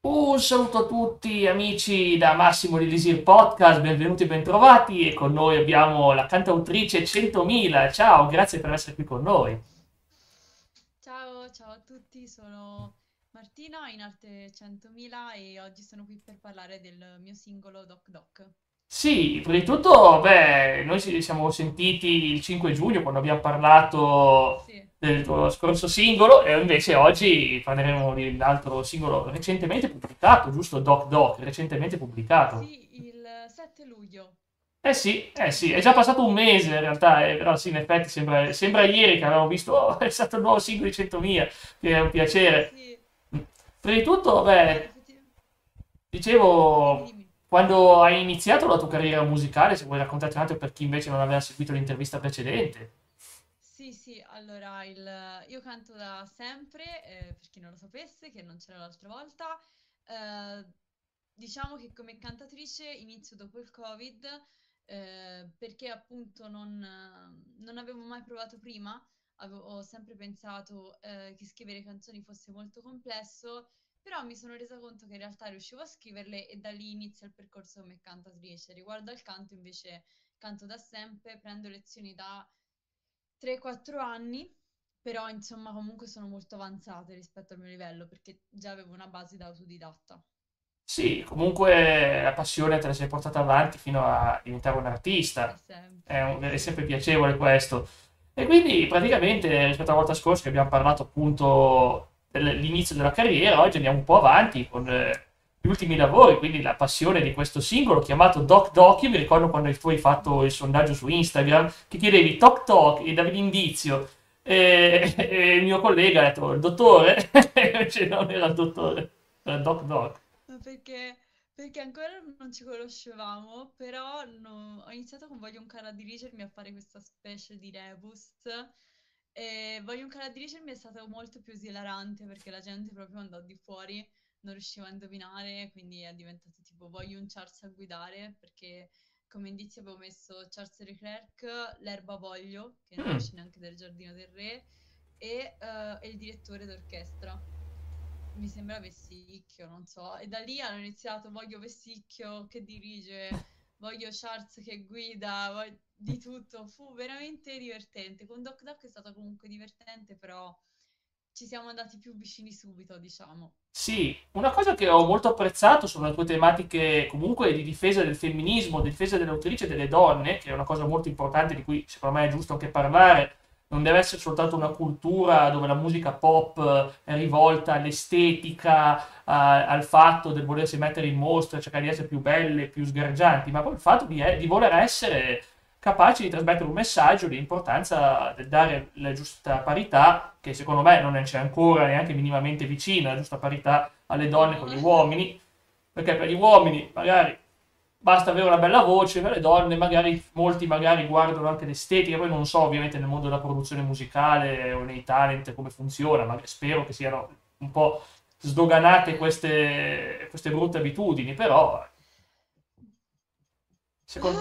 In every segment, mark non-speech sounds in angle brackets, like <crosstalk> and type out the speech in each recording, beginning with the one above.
Un saluto a tutti amici da Massimo di Lisir Podcast, benvenuti e bentrovati e con noi abbiamo la cantautrice 100.000. Ciao, grazie per essere qui con noi. Ciao, ciao a tutti, sono Martina in arte 100.000 e oggi sono qui per parlare del mio singolo Doc Doc. Sì, prima di tutto, beh, noi ci siamo sentiti il 5 giugno quando abbiamo parlato Sì, del tuo scorso singolo e invece oggi parleremo di un altro singolo recentemente pubblicato, giusto? Doc Doc, recentemente pubblicato. sì, il 7 luglio. Eh sì, eh sì, è già passato un mese in realtà, eh, però sì, in effetti sembra, sembra ieri che avevamo visto, oh, <laughs> è stato il nuovo singolo di 100.000, che è un piacere. Sì, Prima di tutto, beh, dicevo. Quando hai iniziato la tua carriera musicale, se vuoi raccontarci un attimo per chi invece non aveva seguito l'intervista precedente. Sì, sì, allora il- io canto da sempre, eh, per chi non lo sapesse, che non c'era l'altra volta. Eh, diciamo che come cantatrice inizio dopo il Covid, eh, perché appunto non, non avevo mai provato prima, avevo, ho sempre pensato, eh, che scrivere canzoni fosse molto complesso, però mi sono resa conto che in realtà riuscivo a scriverle e da lì inizia il percorso come cantatrice. Riguardo al canto invece canto da sempre, prendo lezioni da 3-4 anni, però insomma comunque sono molto avanzate rispetto al mio livello perché già avevo una base da autodidatta. Sì, comunque la passione te la sei portata avanti fino a diventare un artista, è, sempre, un- è sempre piacevole questo. E quindi praticamente rispetto alla volta scorsa che abbiamo parlato appunto dell'inizio della carriera, oggi andiamo un po' avanti con eh, gli ultimi lavori, quindi la passione di questo singolo chiamato Doc Doc. Io mi ricordo quando tu hai fatto il sondaggio su Instagram che chiedevi Toc Toc e davi l'indizio e, <laughs> e il mio collega ha detto il dottore, <laughs> invece non era il dottore, era Doc Doc. Perché, perché ancora non ci conoscevamo, però no- ho iniziato con Voglio un cara a dirigermi a fare questa specie di rebus e Voglio un cara a dirigermi è stato molto più esilarante perché la gente proprio andò di fuori, non riusciva a indovinare, quindi è diventato tipo Voglio un Charles a guidare perché come indizio avevo messo Charles Leclerc, L'erba voglio, che non Mm. esce neanche del Giardino del Re, e, eh, e il direttore d'orchestra. Mi sembra Vessicchio, non so. E da lì hanno iniziato, voglio Vessicchio che dirige, voglio Charles che guida, voglio- di tutto. Fu veramente divertente. Con Doc Doc è stato comunque divertente, però ci siamo andati più vicini subito, diciamo. Sì, una cosa che ho molto apprezzato sono le tue tematiche comunque di difesa del femminismo, di difesa delle autrici e delle donne, che è una cosa molto importante di cui secondo me è giusto anche parlare. Non deve essere soltanto una cultura dove la musica pop eh, è rivolta all'estetica, a- al fatto del volersi mettere in mostra, cercare di essere più belle, più sgargianti, ma poi il fatto di, di voler essere capaci di trasmettere un messaggio di importanza del dare la giusta parità, che secondo me non c'è ancora neanche minimamente vicina, la giusta parità alle donne con gli uomini, perché per gli uomini magari basta avere una bella voce, per le donne magari molti magari guardano anche l'estetica, poi non so ovviamente nel mondo della produzione musicale o nei talent come funziona, ma spero che siano un po' sdoganate queste, queste brutte abitudini, però secondo...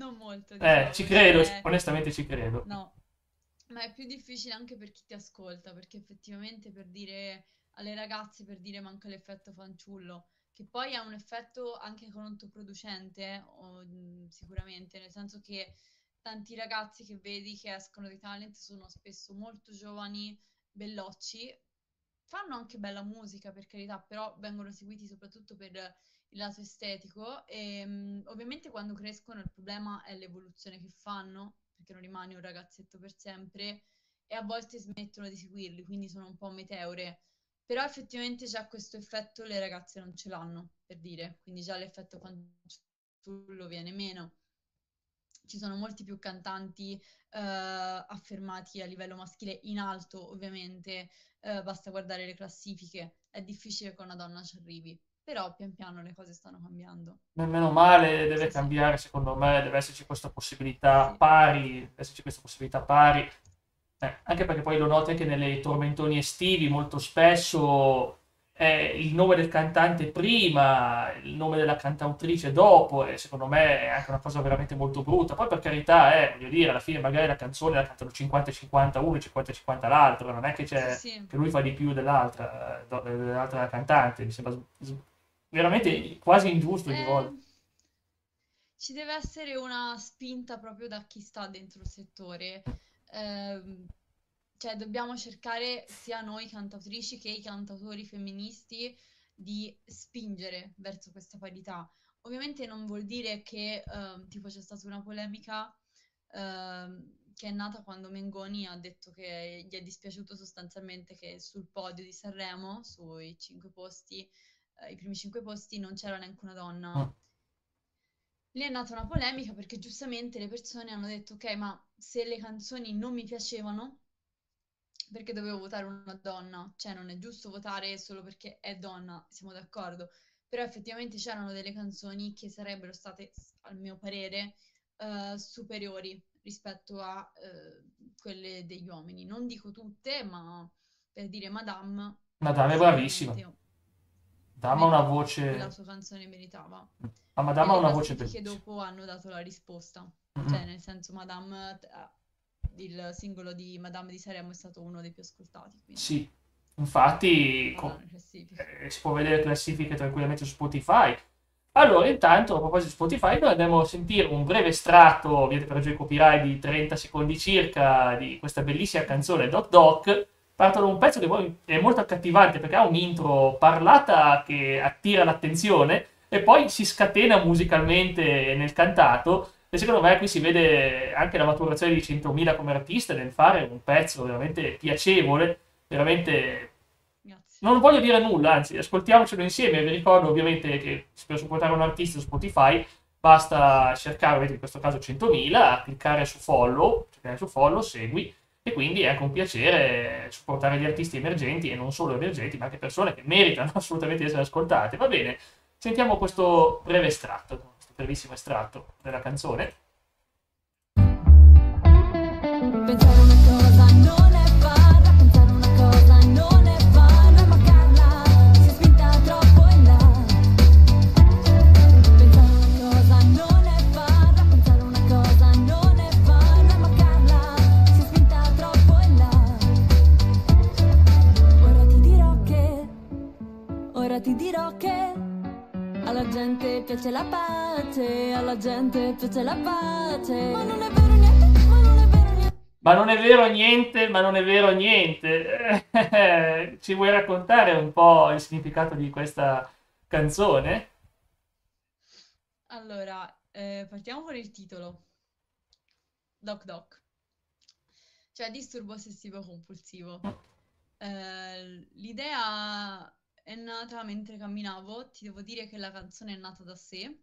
Non molto, Eh, ci diciamo, credo, perché onestamente ci credo. no. Ma è più difficile anche per chi ti ascolta, perché effettivamente per dire alle ragazze, per dire manca l'effetto fanciullo, che poi ha un effetto anche controproducente, eh, o, mh, sicuramente, nel senso che tanti ragazzi che vedi che escono dai talent sono spesso molto giovani, bellocci, fanno anche bella musica per carità, però vengono seguiti soprattutto per il lato estetico e mh, ovviamente quando crescono il problema è l'evoluzione che fanno, perché non rimani un ragazzetto per sempre e a volte smettono di seguirli, quindi sono un po' meteore. Però effettivamente già questo effetto le ragazze non ce l'hanno, per dire, quindi già l'effetto fanciullo viene meno. Ci sono molti più cantanti eh, affermati a livello maschile in alto, ovviamente, eh, basta guardare le classifiche, è difficile che una donna ci arrivi, però pian piano le cose stanno cambiando. Meno male deve Sì, sì, cambiare, secondo me, deve esserci questa possibilità sì, pari, deve esserci questa possibilità pari, Eh, anche perché poi lo noti anche nei tormentoni estivi, molto spesso eh, il nome del cantante prima, il nome della cantautrice dopo, e secondo me è anche una cosa veramente molto brutta. Poi per carità, eh, voglio dire, alla fine magari la canzone la cantano 50-50 uno, 50-50 l'altro, non è che, c'è, Sì. che lui fa di più dell'altra, eh, dell'altra cantante, mi sembra veramente quasi ingiusto ogni volta. Eh, ci deve essere una spinta proprio da chi sta dentro il settore. Ehm, cioè, dobbiamo cercare sia noi cantautrici che i cantautori femministi di spingere verso questa parità. Ovviamente non vuol dire che, ehm, tipo, c'è stata una polemica, ehm, che è nata quando Mengoni ha detto che gli è dispiaciuto sostanzialmente che sul podio di Sanremo, sui cinque posti, eh, i primi cinque posti, non c'era neanche una donna. Mm. Lì è nata una polemica perché giustamente le persone hanno detto: Ok, ma se le canzoni non mi piacevano, perché dovevo votare una donna? Cioè, non è giusto votare solo perché è donna, siamo d'accordo. Però effettivamente c'erano delle canzoni che sarebbero state, al mio parere, eh, superiori rispetto a eh, quelle degli uomini. Non dico tutte, ma per dire Madame, Madame è bravissima. Dama ha una voce... quella sua canzone meritava. Ma Madame ha una voce bellissima. dopo hanno dato la risposta. Mm-mm. Cioè, nel senso, Madame, eh, il singolo di Madame di Sanremo è stato uno dei più ascoltati, quindi Sì, infatti co- parlano le classifiche. eh, si può vedere classifiche tranquillamente su Spotify. Allora, intanto, a proposito di Spotify, noi andiamo a sentire un breve estratto, ovviamente per ragioni copyright, di 30 secondi circa, di questa bellissima canzone Doc Doc. Parto da un pezzo che è molto accattivante perché ha un'intro parlata che attira l'attenzione e poi si scatena musicalmente nel cantato. E secondo me qui si vede anche la maturazione di 100.000 come artista nel fare un pezzo veramente piacevole, veramente Grazie. non voglio dire nulla, anzi, ascoltiamocelo insieme. Vi ricordo ovviamente che per supportare un artista su Spotify basta cercare, ovviamente in questo caso 100.000, cliccare su follow, cliccare su follow, segui, e quindi è anche un piacere supportare gli artisti emergenti e non solo emergenti, ma anche persone che meritano <laughs> assolutamente di essere ascoltate. Va bene, sentiamo questo breve estratto, brevissimo estratto della canzone. Pensare una cosa non è gente piace la pace, alla gente piace la pace. Ma non è vero niente, ma non è vero niente. Ma non è vero niente, ma non è vero niente. <laughs> Ci vuoi raccontare un po' il significato di questa canzone? Allora, eh, partiamo con il titolo. Doc Doc. Cioè, disturbo ossessivo compulsivo. Eh, l'idea è nata mentre camminavo, ti devo dire che la canzone è nata da sé.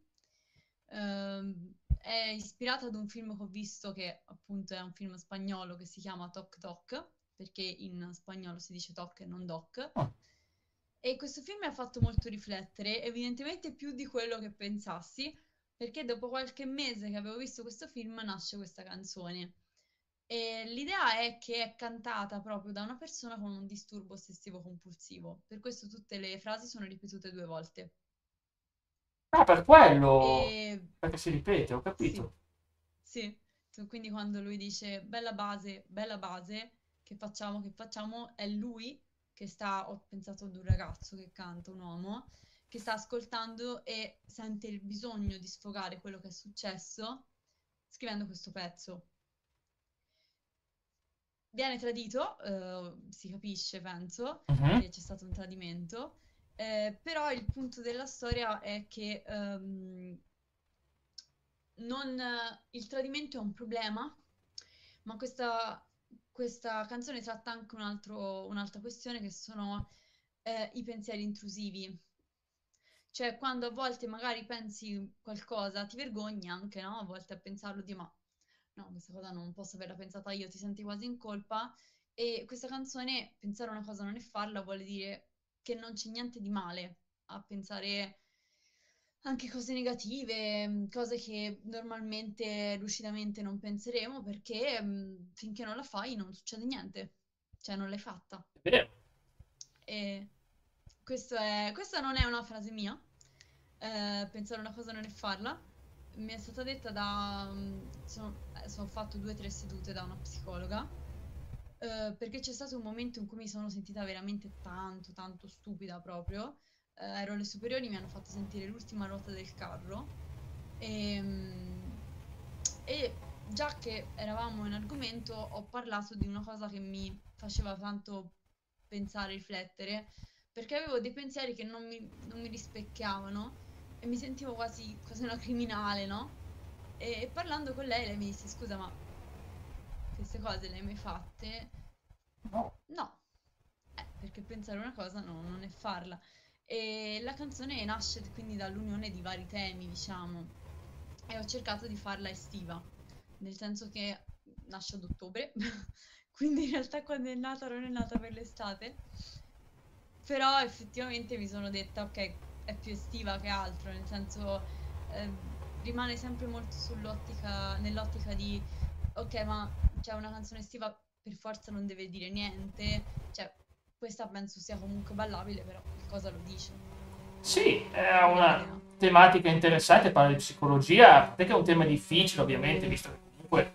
Ehm, è ispirata ad un film che ho visto che appunto è un film spagnolo che si chiama Toc Toc, perché in spagnolo si dice Toc e non Doc. Ah. E questo film mi ha fatto molto riflettere, evidentemente più di quello che pensassi, perché dopo qualche mese che avevo visto questo film nasce questa canzone. E l'idea è che è cantata proprio da una persona con un disturbo ossessivo compulsivo. Per questo tutte le frasi sono ripetute due volte. Ah, per quello. E Perché si ripete, ho capito. sì, tu- quindi quando lui dice bella base, bella base, che facciamo, che facciamo, è lui che sta, ho pensato ad un ragazzo che canta, un uomo, che sta ascoltando e sente il bisogno di sfogare quello che è successo scrivendo questo pezzo. Viene tradito, eh, si capisce, penso, Mhm. che c'è stato un tradimento, eh, però il punto della storia è che ehm, non, il tradimento è un problema, ma questa, questa canzone tratta anche un altro- un'altra questione che sono eh, i pensieri intrusivi. Cioè, quando a volte magari pensi qualcosa, ti vergogni anche, no? A volte a pensarlo, di ma no, questa cosa non posso averla pensata io, ti senti quasi in colpa. E questa canzone, pensare una cosa non è farla, vuole dire che non c'è niente di male a pensare anche cose negative, mh, cose che normalmente lucidamente non penseremo, perché mh, finché non la fai non succede niente, cioè non l'hai fatta. È vero. E questo è, questa non è una frase mia. Eh, pensare una cosa non è farla. Mi è stata detta da... mm, Sono, eh, sono fatto due o tre sedute da una psicologa. eh, perché c'è stato un momento in cui mi sono sentita veramente tanto, tanto stupida proprio. Eh, ero alle superiori, mi hanno fatto sentire l'ultima ruota del carro. E, mm, e già che eravamo in argomento, ho parlato di una cosa che mi faceva tanto pensare, riflettere, perché avevo dei pensieri che non mi, non mi rispecchiavano e mi sentivo quasi, quasi una criminale, no? E, e parlando con lei, lei mi disse: Scusa, ma queste cose le hai mai fatte? No. No, eh, perché pensare una cosa no- non è farla. E la canzone nasce quindi dall'unione di vari temi, diciamo, e ho cercato di farla estiva, nel senso che nasce ad ottobre, <laughs> quindi in realtà quando è nata non è nata per l'estate, però effettivamente mi sono detta, ok, è più estiva che altro, nel senso eh, rimane sempre molto sull'ottica, nell'ottica di, ok, ma c'è una canzone estiva per forza non deve dire niente, cioè questa penso sia comunque ballabile, però che cosa lo dice? Sì, è una tematica interessante, parla di psicologia, perché è un tema difficile ovviamente, visto che comunque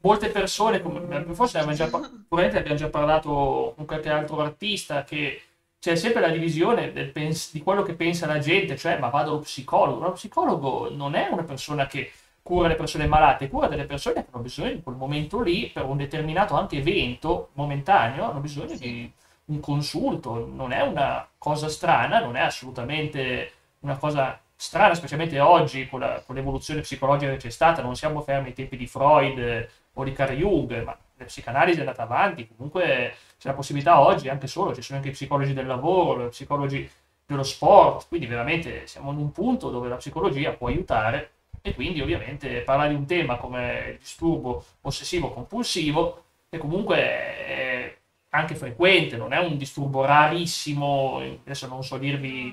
molte persone, come forse abbiamo già, <laughs> abbiamo già parlato con qualche altro artista, che c'è sempre la divisione pens- di quello che pensa la gente, cioè ma vado allo psicologo, lo psicologo non è una persona che cura le persone malate, cura delle persone che hanno bisogno in quel momento lì, per un determinato anche evento momentaneo, hanno bisogno di un consulto, non è una cosa strana, non è assolutamente una cosa strana, specialmente oggi con, la- con l'evoluzione psicologica che c'è stata, non siamo fermi ai tempi di Freud eh, o di Carl Jung, ma la psicanalisi è andata avanti, comunque c'è la possibilità oggi, anche solo, ci sono anche i psicologi del lavoro, i psicologi dello sport, quindi veramente siamo in un punto dove la psicologia può aiutare e quindi ovviamente parlare di un tema come il disturbo ossessivo compulsivo, che comunque è anche frequente, non è un disturbo rarissimo, adesso non so dirvi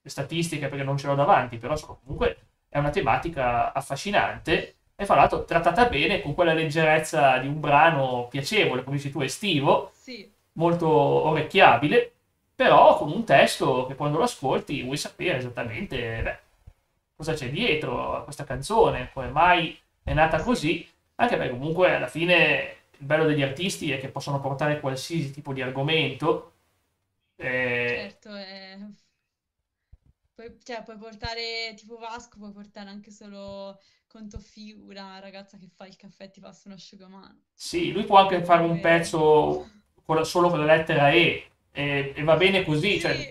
le statistiche perché non ce l'ho davanti, però comunque è una tematica affascinante e fra l'altro trattata bene con quella leggerezza di un brano piacevole, come dici tu, estivo, Sì, molto orecchiabile, però con un testo che quando lo ascolti vuoi sapere esattamente beh, cosa c'è dietro a questa canzone, come mai è nata così, anche perché comunque alla fine il bello degli artisti è che possono portare qualsiasi tipo di argomento. eh, certo, è... Puoi, cioè, puoi portare tipo Vasco, puoi portare anche solo conto Fi, una ragazza che fa il caffè e ti passa un asciugamano. Sì, lui può anche fare un Eh, pezzo con la- solo con la lettera E e, e va bene così, Sì, cioè,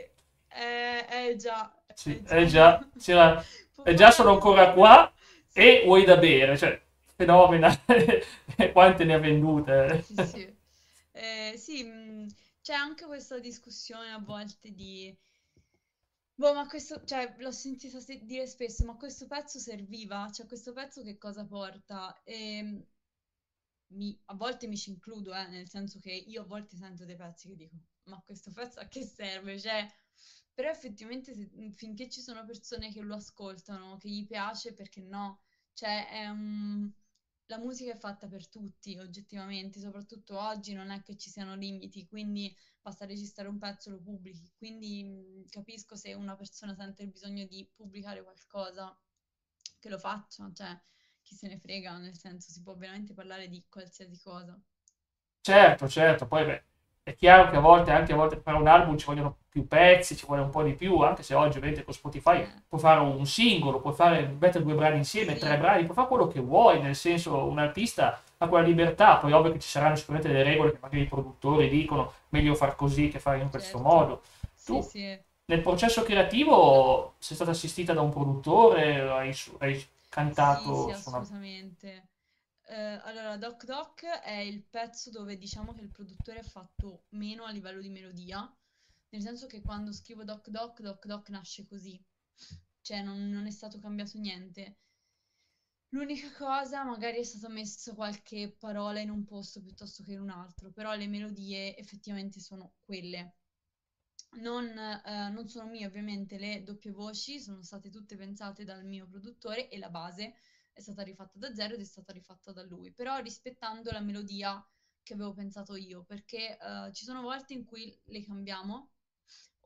eh, eh, già, sì, eh eh già, c'era- Può e già sono ancora qua e vuoi da bere, cioè, fenomena, <laughs> quante ne ha vendute? sì, sì. Eh, sì, mh, c'è anche questa discussione a volte di... Boh, ma questo, cioè, l'ho sentita se- dire spesso, ma questo pezzo serviva? Cioè, questo pezzo che cosa porta? E mi- a volte mi ci includo, eh, nel senso che io a volte sento dei pezzi che dico, ma questo pezzo a che serve? Cioè, però effettivamente se- finché ci sono persone che lo ascoltano, che gli piace, perché no? Cioè, è un- la musica è fatta per tutti, oggettivamente, soprattutto oggi non è che ci siano limiti, quindi basta registrare un pezzo e lo pubblichi. Quindi mh, capisco se una persona sente il bisogno di pubblicare qualcosa, che lo faccia, cioè chi se ne frega, nel senso si può veramente parlare di qualsiasi cosa. Certo, certo, poi beh, è chiaro che a volte, anche a volte per un album ci vogliono più pezzi, ci vuole un po' di più, anche se oggi ovviamente con Spotify puoi fare un singolo, puoi fare, mettere due brani insieme, sì, tre brani, puoi fare quello che vuoi, nel senso un artista ha quella libertà, poi ovvio che ci saranno sicuramente delle regole che magari i produttori dicono meglio far così che fare in questo certo. modo. Sì, Tu sì. nel processo creativo sei stata assistita da un produttore, hai, hai Sì, cantato sì, su una... Eh, allora, Doc Doc è il pezzo dove diciamo che il produttore ha fatto meno a livello di melodia, nel senso che quando scrivo Doc Doc, Doc Doc nasce così, cioè non, non è stato cambiato niente. L'unica cosa, magari è stato messo qualche parola in un posto piuttosto che in un altro, però le melodie effettivamente sono quelle. Non, eh, non sono mie, ovviamente, le doppie voci sono state tutte pensate dal mio produttore e la base è stata rifatta da zero ed è stata rifatta da lui, però rispettando la melodia che avevo pensato io, perché eh, ci sono volte in cui le cambiamo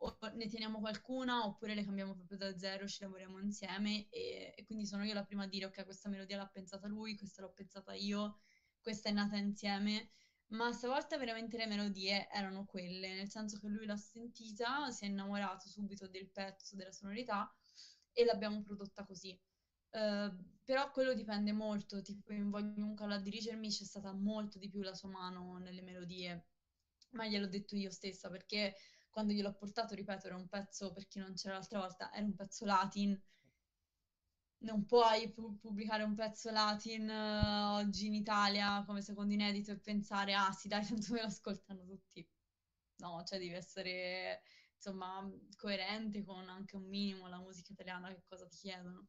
o ne teniamo qualcuna oppure le cambiamo proprio da zero, ci lavoriamo insieme e, e quindi sono io la prima a dire ok, questa melodia l'ha pensata lui, questa l'ho pensata io, questa è nata insieme, ma stavolta veramente le melodie erano quelle, nel senso che lui l'ha sentita, si è innamorato subito del pezzo, della sonorità e l'abbiamo prodotta così. Uh, però quello dipende molto, tipo in Voglio a dirigermi c'è stata molto di più la sua mano nelle melodie, ma gliel'ho detto io stessa perché quando gliel'ho portato, ripeto, era un pezzo, per chi non c'era l'altra volta, era un pezzo latin. Non puoi pu- pubblicare un pezzo latin uh, oggi in Italia come secondo inedito e pensare, ah sì dai, <laughs> tanto me lo ascoltano tutti. No, cioè devi essere, insomma, coerente con anche un minimo la musica italiana, che cosa ti chiedono.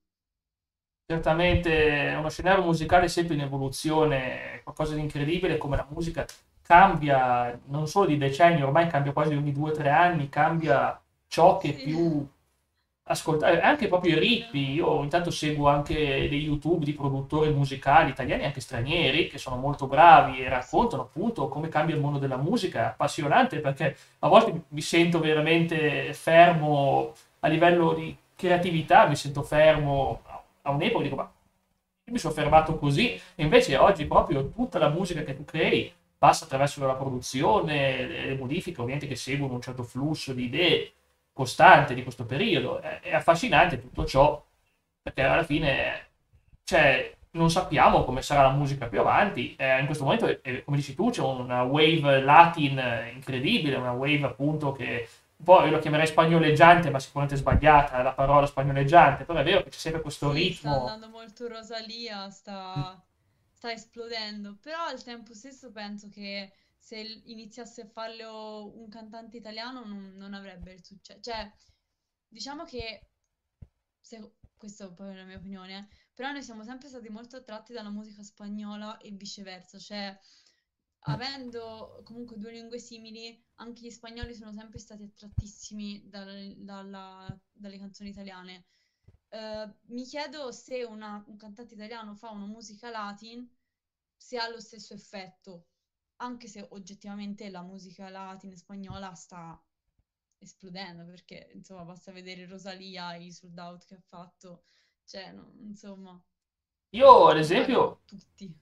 Certamente è uno scenario musicale sempre in evoluzione, qualcosa di incredibile come la musica cambia non solo di decenni, ormai cambia quasi ogni due o tre anni, cambia ciò che più ascoltare, anche proprio i ritmi. Io intanto seguo anche dei YouTube di produttori musicali italiani, anche stranieri, che sono molto bravi e raccontano appunto come cambia il mondo della musica. È appassionante perché a volte mi sento veramente fermo a livello di creatività, mi sento fermo a un'epoca, dico ma io mi sono fermato così, e invece oggi proprio tutta la musica che tu crei passa attraverso la produzione, le modifiche ovviamente che seguono un certo flusso di idee costante di questo periodo. È, è affascinante tutto ciò, perché alla fine cioè, non sappiamo come sarà la musica più avanti. Eh, in questo momento, eh, come dici tu, c'è una wave latin incredibile, una wave appunto che un po' io lo chiamerei spagnoleggiante, ma sicuramente sbagliata la parola spagnoleggiante, però è vero che c'è sempre questo sì, ritmo. Sta andando molto Rosalia, sta sta esplodendo, però al tempo stesso penso che se iniziasse a farlo un cantante italiano non, non avrebbe il successo. Cioè, diciamo che, se, questo poi è la mia opinione, però noi siamo sempre stati molto attratti dalla musica spagnola e viceversa, cioè avendo comunque due lingue simili, anche gli spagnoli sono sempre stati attrattissimi dal, dalla, dalle canzoni italiane. Uh, mi chiedo se una, un cantante italiano fa una musica latin se ha lo stesso effetto, anche se oggettivamente la musica latina e spagnola sta esplodendo, perché insomma basta vedere Rosalia e i sold out che ha fatto, cioè no, insomma... Io ad esempio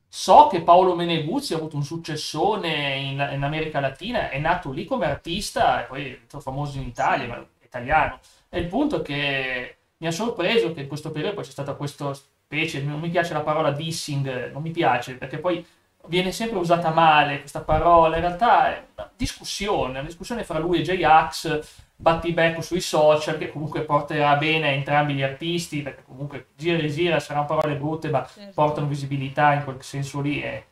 so che Paolo Meneguzzi ha avuto un successone in, in, America Latina, è nato lì come artista e poi è famoso in Italia, sì. ma è italiano. E il punto è che mi ha sorpreso che in questo periodo poi c'è stata questa specie, non mi piace la parola dissing, non mi piace perché poi viene sempre usata male questa parola, in realtà è una discussione, una discussione fra lui e J-Ax, battibecco sui social che comunque porterà bene a entrambi gli artisti perché comunque gira e gira saranno parole brutte ma certo. portano visibilità in quel senso lì e,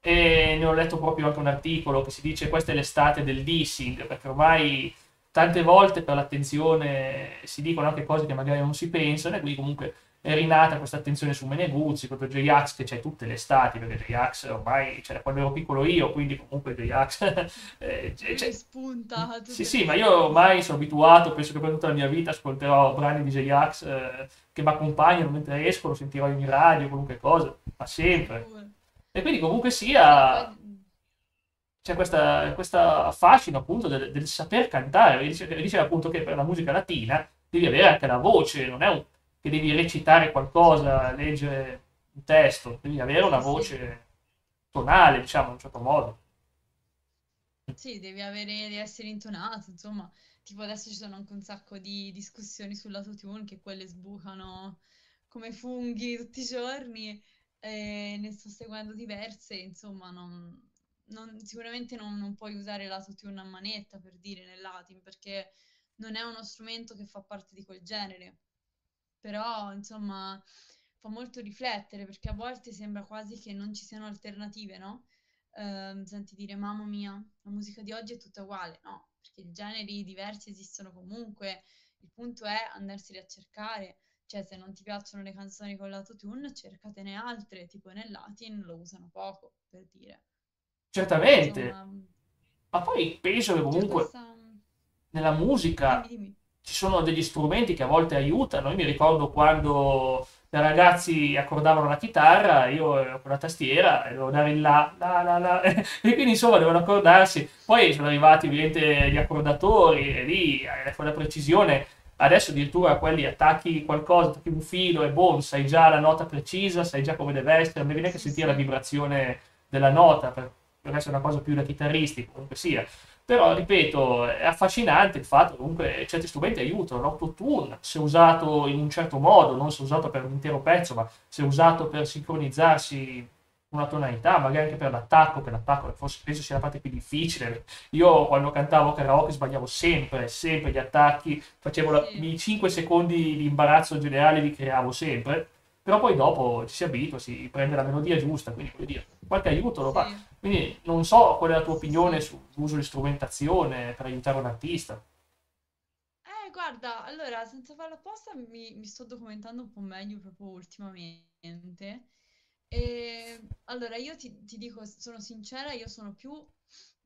e ne ho letto proprio anche un articolo che si dice questa è l'estate del dissing perché ormai tante volte per l'attenzione si dicono anche cose che magari non si pensano e quindi comunque è rinata questa attenzione su Meneguzzi, proprio J-Ax che c'è tutte le estati, perché J-Ax ormai c'era quando ero piccolo io, quindi comunque J-Ax... <laughs> eh, c'è, spunta. Sì, sì, ma io ormai sono abituato, penso che per tutta la mia vita ascolterò brani di J-Ax eh, che mi accompagnano mentre esco, lo sentirò in radio, qualunque cosa, ma sempre. E quindi comunque sia c'è questa, questa fascino appunto del, del, saper cantare. Dice, dice appunto che per la musica latina devi avere anche la voce, non è un, che devi recitare qualcosa, leggere un testo, devi avere una voce tonale, diciamo, in un certo modo. Sì, devi, avere, devi essere intonato, insomma. Tipo adesso ci sono anche un sacco di discussioni sull'autotune che quelle sbucano come funghi tutti i giorni e ne sto seguendo diverse, insomma, non, non, sicuramente non, non, puoi usare l'autotune a manetta per dire nel Latin perché non è uno strumento che fa parte di quel genere però insomma fa molto riflettere perché a volte sembra quasi che non ci siano alternative, no? Uh, senti dire mamma mia, la musica di oggi è tutta uguale, no, perché i generi diversi esistono comunque, il punto è andarseli a cercare, cioè se non ti piacciono le canzoni con l'autotune, cercatene altre, tipo nel Latin lo usano poco, per dire. Certamente, Insomma, ma poi penso che comunque questa... nella musica... Dimmi, dimmi ci sono degli strumenti che a volte aiutano. Io mi ricordo quando i ragazzi accordavano la chitarra, io ero con la tastiera e dovevo dare il la, la, la, la. e quindi insomma dovevano accordarsi. Poi sono arrivati ovviamente gli accordatori e lì eh, con la precisione. Adesso addirittura quelli attacchi qualcosa, attacchi un filo e boom, sai già la nota precisa, sai già come deve essere, non devi neanche sentire la vibrazione della nota, per, per essere una cosa più da chitarristi, comunque sia. Però, ripeto, è affascinante il fatto che comunque certi strumenti aiutano. L'autotune, se usato in un certo modo, non se usato per un intero pezzo, ma se usato per sincronizzarsi una tonalità, magari anche per l'attacco, che l'attacco forse penso sia la parte più difficile. Io quando cantavo karaoke sbagliavo sempre, sempre gli attacchi, facevo la, i 5 secondi di imbarazzo generale li creavo sempre però poi dopo ci si abitua, si prende la melodia giusta, quindi voglio dire, qualche aiuto lo fa. Quindi non so qual è la tua opinione sull'uso di strumentazione per aiutare un artista. Eh, guarda, allora, senza farlo apposta mi, mi sto documentando un po' meglio proprio ultimamente. E allora, io ti, ti dico, sono sincera, io sono più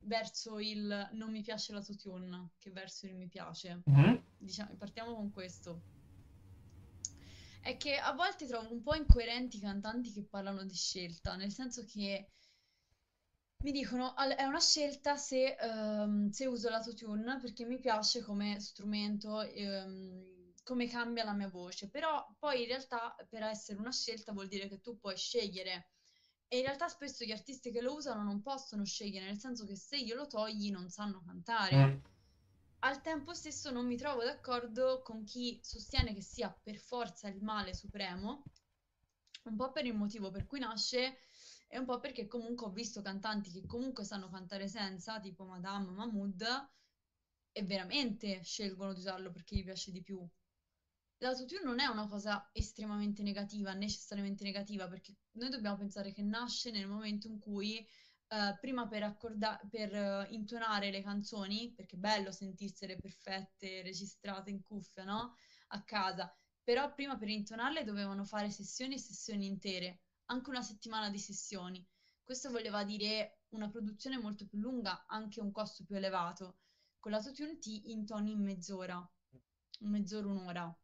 verso il non mi piace l'autotune che verso il mi piace. Mm-hmm. Diciamo, partiamo con questo è che a volte trovo un po' incoerenti i cantanti che parlano di scelta, nel senso che mi dicono è una scelta se, um, se uso l'autotune perché mi piace come strumento, um, come cambia la mia voce, però poi in realtà per essere una scelta vuol dire che tu puoi scegliere. E in realtà spesso gli artisti che lo usano non possono scegliere, nel senso che se glielo togli non sanno cantare. Mm al tempo stesso non mi trovo d'accordo con chi sostiene che sia per forza il male supremo, un po' per il motivo per cui nasce e un po' perché comunque ho visto cantanti che comunque sanno cantare senza, tipo Madame, Mahmood, e veramente scelgono di usarlo perché gli piace di più. L'autotune non è una cosa estremamente negativa, necessariamente negativa, perché noi dobbiamo pensare che nasce nel momento in cui Uh, prima per, accorda- per uh, intonare le canzoni, perché è bello sentirsele perfette, registrate in cuffia, no? A casa. Però prima per intonarle dovevano fare sessioni e sessioni intere, anche una settimana di sessioni. Questo voleva dire una produzione molto più lunga, anche un costo più elevato. Con l'autotune ti intoni in mezz'ora, mezz'ora, un'ora.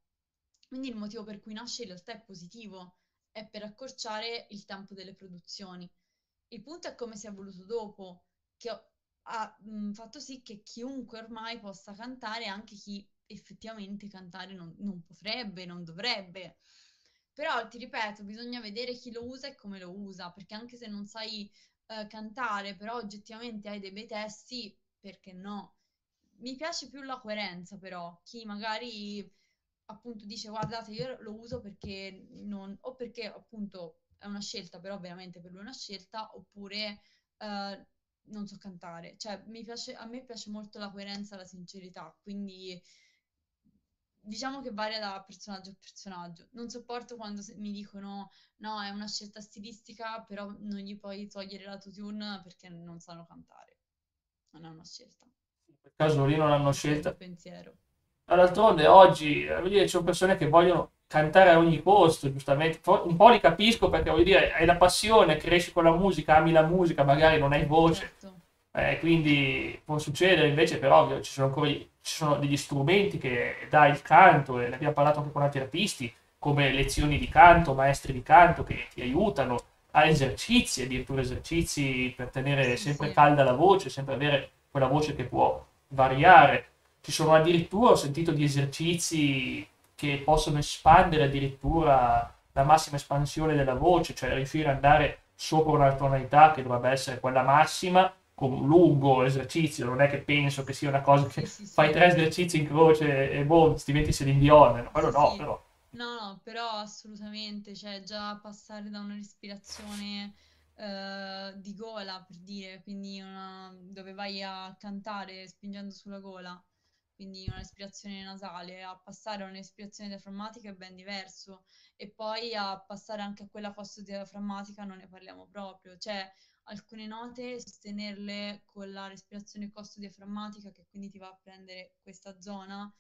Quindi il motivo per cui nasce in realtà è positivo, è per accorciare il tempo delle produzioni. Il punto è come si è evoluto dopo, che ha mh, fatto sì che chiunque ormai possa cantare, anche chi effettivamente cantare non, non potrebbe, non dovrebbe. Però ti ripeto, bisogna vedere chi lo usa e come lo usa, perché anche se non sai uh, cantare, però oggettivamente hai dei bei testi, perché no? Mi piace più la coerenza, però, chi magari appunto dice guardate io lo uso perché non, o perché appunto è una scelta, però veramente per lui è una scelta, oppure uh, non so cantare. Cioè, piace, a me piace molto la coerenza e la sincerità, quindi diciamo che varia da personaggio a personaggio. Non sopporto quando mi dicono no, è una scelta stilistica, però non gli puoi togliere l'autotune perché non sanno cantare. Non è una scelta. In quel caso lì non hanno scelta. Pensiero. D'altronde oggi, voglio dire, ci sono persone che vogliono cantare a ogni costo, giustamente. Un po' li capisco perché voglio dire, hai la passione, cresci con la musica, ami la musica, magari non hai voce. Certo. Eh, quindi può succedere, invece però ci sono ancora ci sono degli strumenti che dà il canto, e ne abbiamo parlato anche con altri artisti, come lezioni di canto, maestri di canto che ti aiutano a esercizi, addirittura esercizi per tenere sempre calda la voce, sempre avere quella voce che può variare. Ci sono addirittura, ho sentito di esercizi che possono espandere addirittura la massima espansione della voce, cioè riuscire ad andare sopra una tonalità che dovrebbe essere quella massima con un lungo esercizio, non è che penso che sia una cosa che sì, sì, fai sì. tre esercizi in croce e boh, diventi Dion, quello no, però. No, no, però assolutamente, cioè già passare da una respirazione uh, di gola, per dire, quindi una, dove vai a cantare spingendo sulla gola, quindi una respirazione nasale, a passare a un'espirazione diaframmatica è ben diverso. E poi a passare anche a quella costo diaframmatica non ne parliamo proprio, cioè alcune note sostenerle con la respirazione costo diaframmatica che quindi ti va a prendere questa zona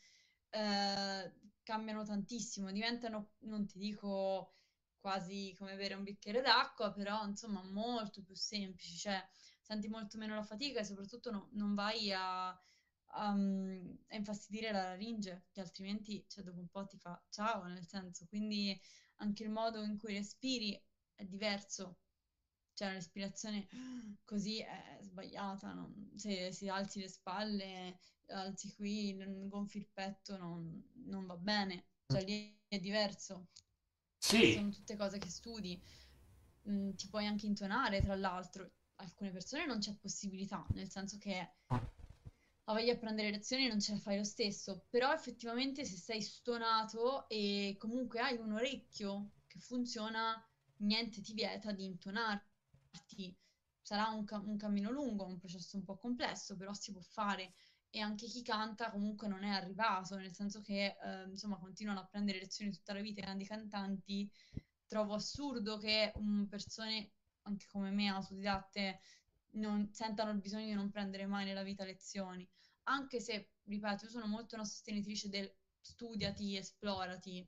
eh, cambiano tantissimo, diventano, non ti dico quasi come bere un bicchiere d'acqua, però insomma molto più semplici, cioè senti molto meno la fatica e soprattutto no, non vai a um, a infastidire la laringe, che altrimenti, cioè, dopo un po' ti fa ciao, nel senso, quindi anche il modo in cui respiri è diverso. Cioè, una respirazione così è sbagliata, non- se, se alzi le spalle, alzi qui, non- gonfi il petto, non, non va bene. Cioè, lì è diverso. Sì, Sono tutte cose che studi. Mm, ti puoi anche intonare, tra l'altro. Alcune persone non c'è possibilità, nel senso che ma vai a prendere lezioni non ce la fai lo stesso, però effettivamente se sei stonato e comunque hai un orecchio che funziona, niente ti vieta di intonarti. Sarà un, ca- un cammino lungo, un processo un po' complesso, però si può fare. E anche chi canta comunque non è arrivato, nel senso che eh, insomma continuano a prendere lezioni tutta la vita i grandi cantanti. Trovo assurdo che mm, persone anche come me, autodidatte, non sentano il bisogno di non prendere mai nella vita lezioni. Anche se, ripeto, io sono molto una sostenitrice del studiati, esplorati,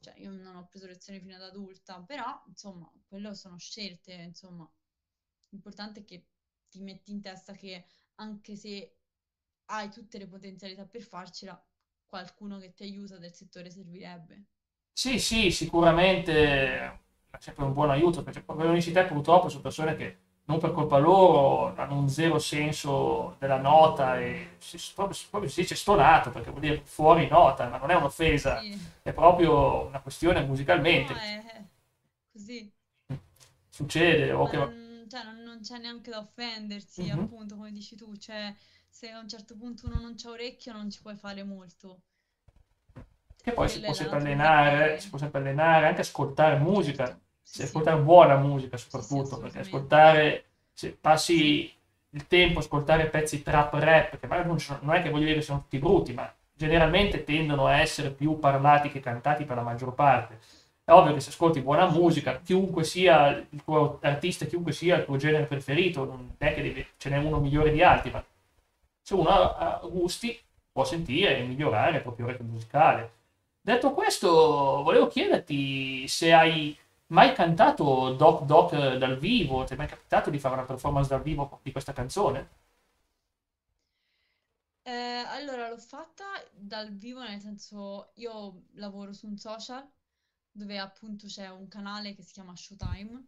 cioè io non ho preso lezioni fino ad adulta, però insomma, quello sono scelte, insomma, l'importante è che ti metti in testa che anche se hai tutte le potenzialità per farcela, qualcuno che ti aiuta del settore servirebbe. sì, sì, sicuramente è sempre un buon aiuto, perché come dici purtroppo sono persone che non per colpa loro hanno un zero senso della nota e si, proprio, proprio si dice stonato, perché vuol dire fuori nota, ma non è un'offesa, Sì, è proprio una questione no, musicalmente. è è così. Succede, o Ma che... non, cioè, non- non c'è neanche da offendersi, Mhm. appunto, come dici tu, cioè, se a un certo punto uno non c'ha orecchio non ci puoi fare molto. Che poi si può sempre allenare, si può sempre allenare, anche ascoltare musica, Certo, sì, ascoltare buona musica soprattutto, perché ascoltare, se passi il tempo a ascoltare pezzi trap rap, che magari non, sono- non è che voglio dire che sono tutti brutti, ma generalmente tendono a essere più parlati che cantati per la maggior parte. È ovvio che se ascolti buona musica, chiunque sia il tuo artista, chiunque sia il tuo genere preferito, non è che deve- ce n'è uno migliore di altri, ma se uno ha, ha gusti può sentire e migliorare il proprio orecchio musicale. Detto questo, volevo chiederti se hai mai cantato Doc Doc eh, dal vivo, ti è mai capitato di fare una performance dal vivo di questa canzone? Eh, allora, l'ho fatta dal vivo, nel senso, io lavoro su un social dove appunto c'è un canale che si chiama Showtime,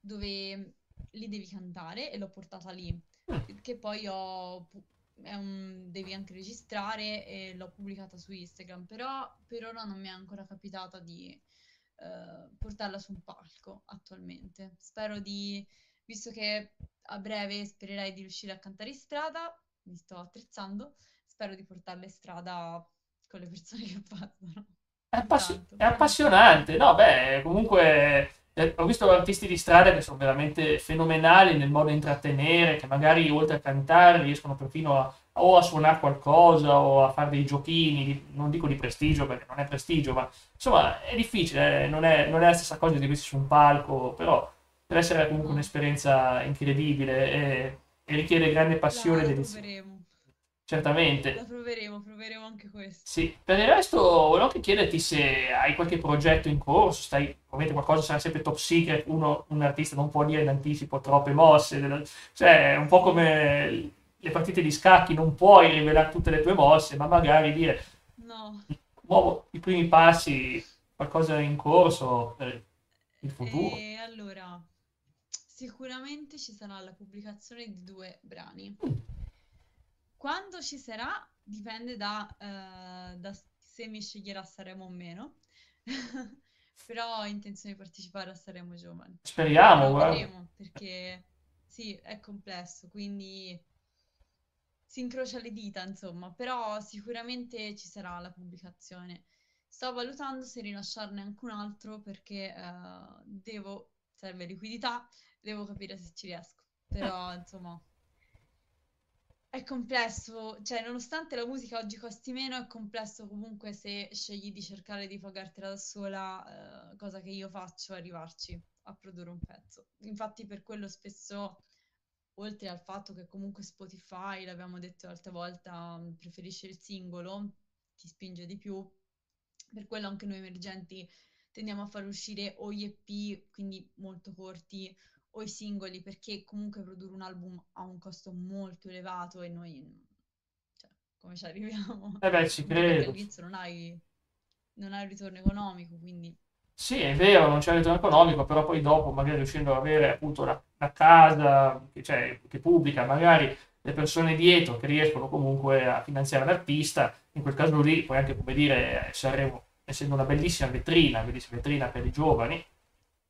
dove li devi cantare e l'ho portata lì, che poi ho, un- devi anche registrare e l'ho pubblicata su Instagram, però per ora non mi è ancora capitata di eh, portarla su un palco attualmente. Spero di, visto che a breve spererei di riuscire a cantare in strada, mi sto attrezzando, spero di portarla in strada con le persone che passano. È, appassi- è appassionante, no? Beh, comunque eh, ho visto artisti di strada che sono veramente fenomenali nel modo di intrattenere, che magari oltre a cantare riescono perfino a, o a suonare qualcosa o a fare dei giochini, non dico di prestigio perché non è prestigio, ma insomma è difficile, eh, non è, non è la stessa cosa di vedersi su un palco, però deve essere comunque un'esperienza incredibile e, e richiede grande passione la, e la dedizione. proveremo, la Certamente. proveremo, proveremo anche questo. Sì, per il resto volevo anche chiederti se hai qualche progetto in corso, stai, ovviamente qualcosa sarà sempre top secret, uno, un artista non può dire in anticipo troppe mosse, cioè è un po' come le partite di scacchi, non puoi rivelare tutte le tue mosse, ma magari dire, no. muovo i primi passi, qualcosa in corso per il futuro. E allora, sicuramente ci sarà la pubblicazione di due brani. Mm, Quando ci sarà dipende da, eh, da se mi sceglierà Sanremo o meno, <laughs> però ho intenzione di partecipare a Sanremo Giovani. Speriamo, guarda. perché sì, è complesso, quindi si incrocia le dita, insomma, però sicuramente ci sarà la pubblicazione. Sto valutando se rilasciarne anche un altro perché eh, devo, serve liquidità, devo capire se ci riesco. Eh, Però, <laughs> insomma, è complesso, cioè nonostante la musica oggi costi meno, è complesso comunque se scegli di cercare di pagartela da sola, eh, cosa che io faccio, arrivarci a produrre un pezzo. Infatti per quello spesso, oltre al fatto che comunque Spotify, l'abbiamo detto l'altra volta, mh, preferisce il singolo, ti spinge di più, per quello anche noi emergenti tendiamo a far uscire o gli EP, quindi molto corti, o i singoli, perché comunque produrre un album ha un costo molto elevato e noi, cioè, come ci arriviamo. Eh beh, ci credo. all'inizio non hai, non hai un ritorno economico, quindi Sì, è vero, non c'è il ritorno economico, però poi dopo, magari riuscendo ad avere appunto la, la casa, che, cioè, che pubblica, magari le persone dietro che riescono comunque a finanziare l'artista, in quel caso lì, poi anche come dire, Sanremo, essendo una bellissima vetrina, bellissima vetrina per i giovani,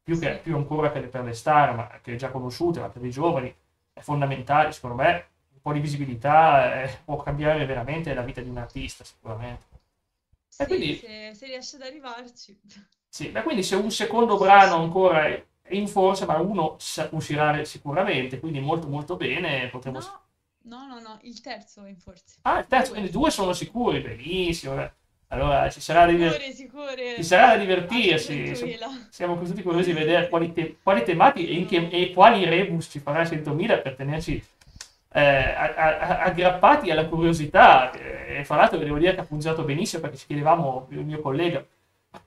più, che, più ancora che per le star, ma che già conosciute, ma per i giovani, è fondamentale, secondo me, un po' di visibilità eh, può cambiare veramente la vita di un artista, sicuramente. sì, quindi- se, se riesci ad arrivarci. Sì, ma quindi se un secondo brano ancora è in forza, ma uno uscirà sicuramente, quindi molto molto bene, potremo... No, no, no, no, il terzo è in forza. Ah, il terzo, quindi due sono sicuri, benissimo. eh. Allora ci sarà da, diver- Sicure, sicure. ci sarà da divertirsi. tranquilla. Siamo tutti curiosi di vedere quali, te- quali tematiche e, che- e quali rebus ci farà 100.000 per tenerci eh, a- a- aggrappati alla curiosità. E fra l'altro devo dire che ha funzionato benissimo perché ci chiedevamo, il mio collega,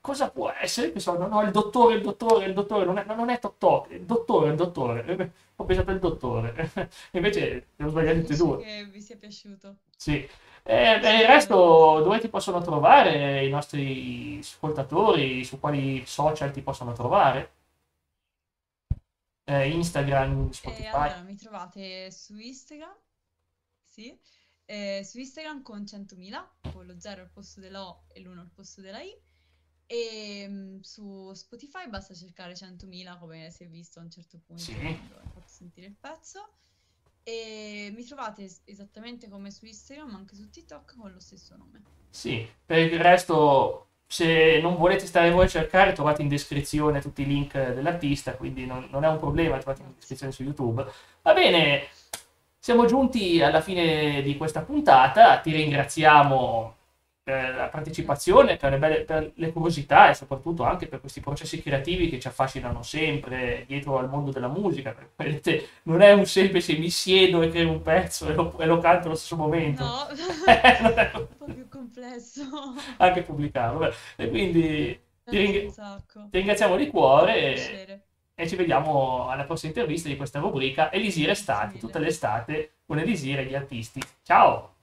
cosa può essere? Pensavo, no, no, il dottore, il dottore, il dottore, non è, no, non è Totò, il dottore, il dottore. Eh, Ho pensato al dottore, <laughs> invece devo sbagliare tutti e due. che vi sia piaciuto. Sì. E per il resto, dove ti possono trovare i nostri ascoltatori? Su quali social ti possono trovare? Eh, Instagram, E Spotify. allora mi trovate su Instagram, sì, eh, su Instagram con 100.000, con lo 0 al posto della O e l'1 al posto della I. E mm, su Spotify basta cercare 100.000 come si è visto a un certo punto Sì. ho fatto sentire il pezzo. E mi trovate es- esattamente come su Instagram, anche su TikTok con lo stesso nome. Sì, per il resto, se non volete stare voi a cercare, trovate in descrizione tutti i link dell'artista, quindi non, non è un problema, trovate in descrizione su YouTube. Va bene, siamo giunti alla fine di questa puntata, ti ringraziamo per la partecipazione, per le, belle- per le curiosità e soprattutto anche per questi processi creativi che ci affascinano sempre dietro al mondo della musica. perché, vedete, non è un semplice mi siedo e creo un pezzo e lo, e lo canto allo stesso momento. No, <laughs> Non è- <laughs> un po' più complesso. anche pubblicarlo. E quindi ti, ring- ti ringraziamo di cuore e, e ci vediamo alla prossima intervista di questa rubrica Elisir Estati, Grazie tutta l'estate con Elisir e gli artisti. Ciao!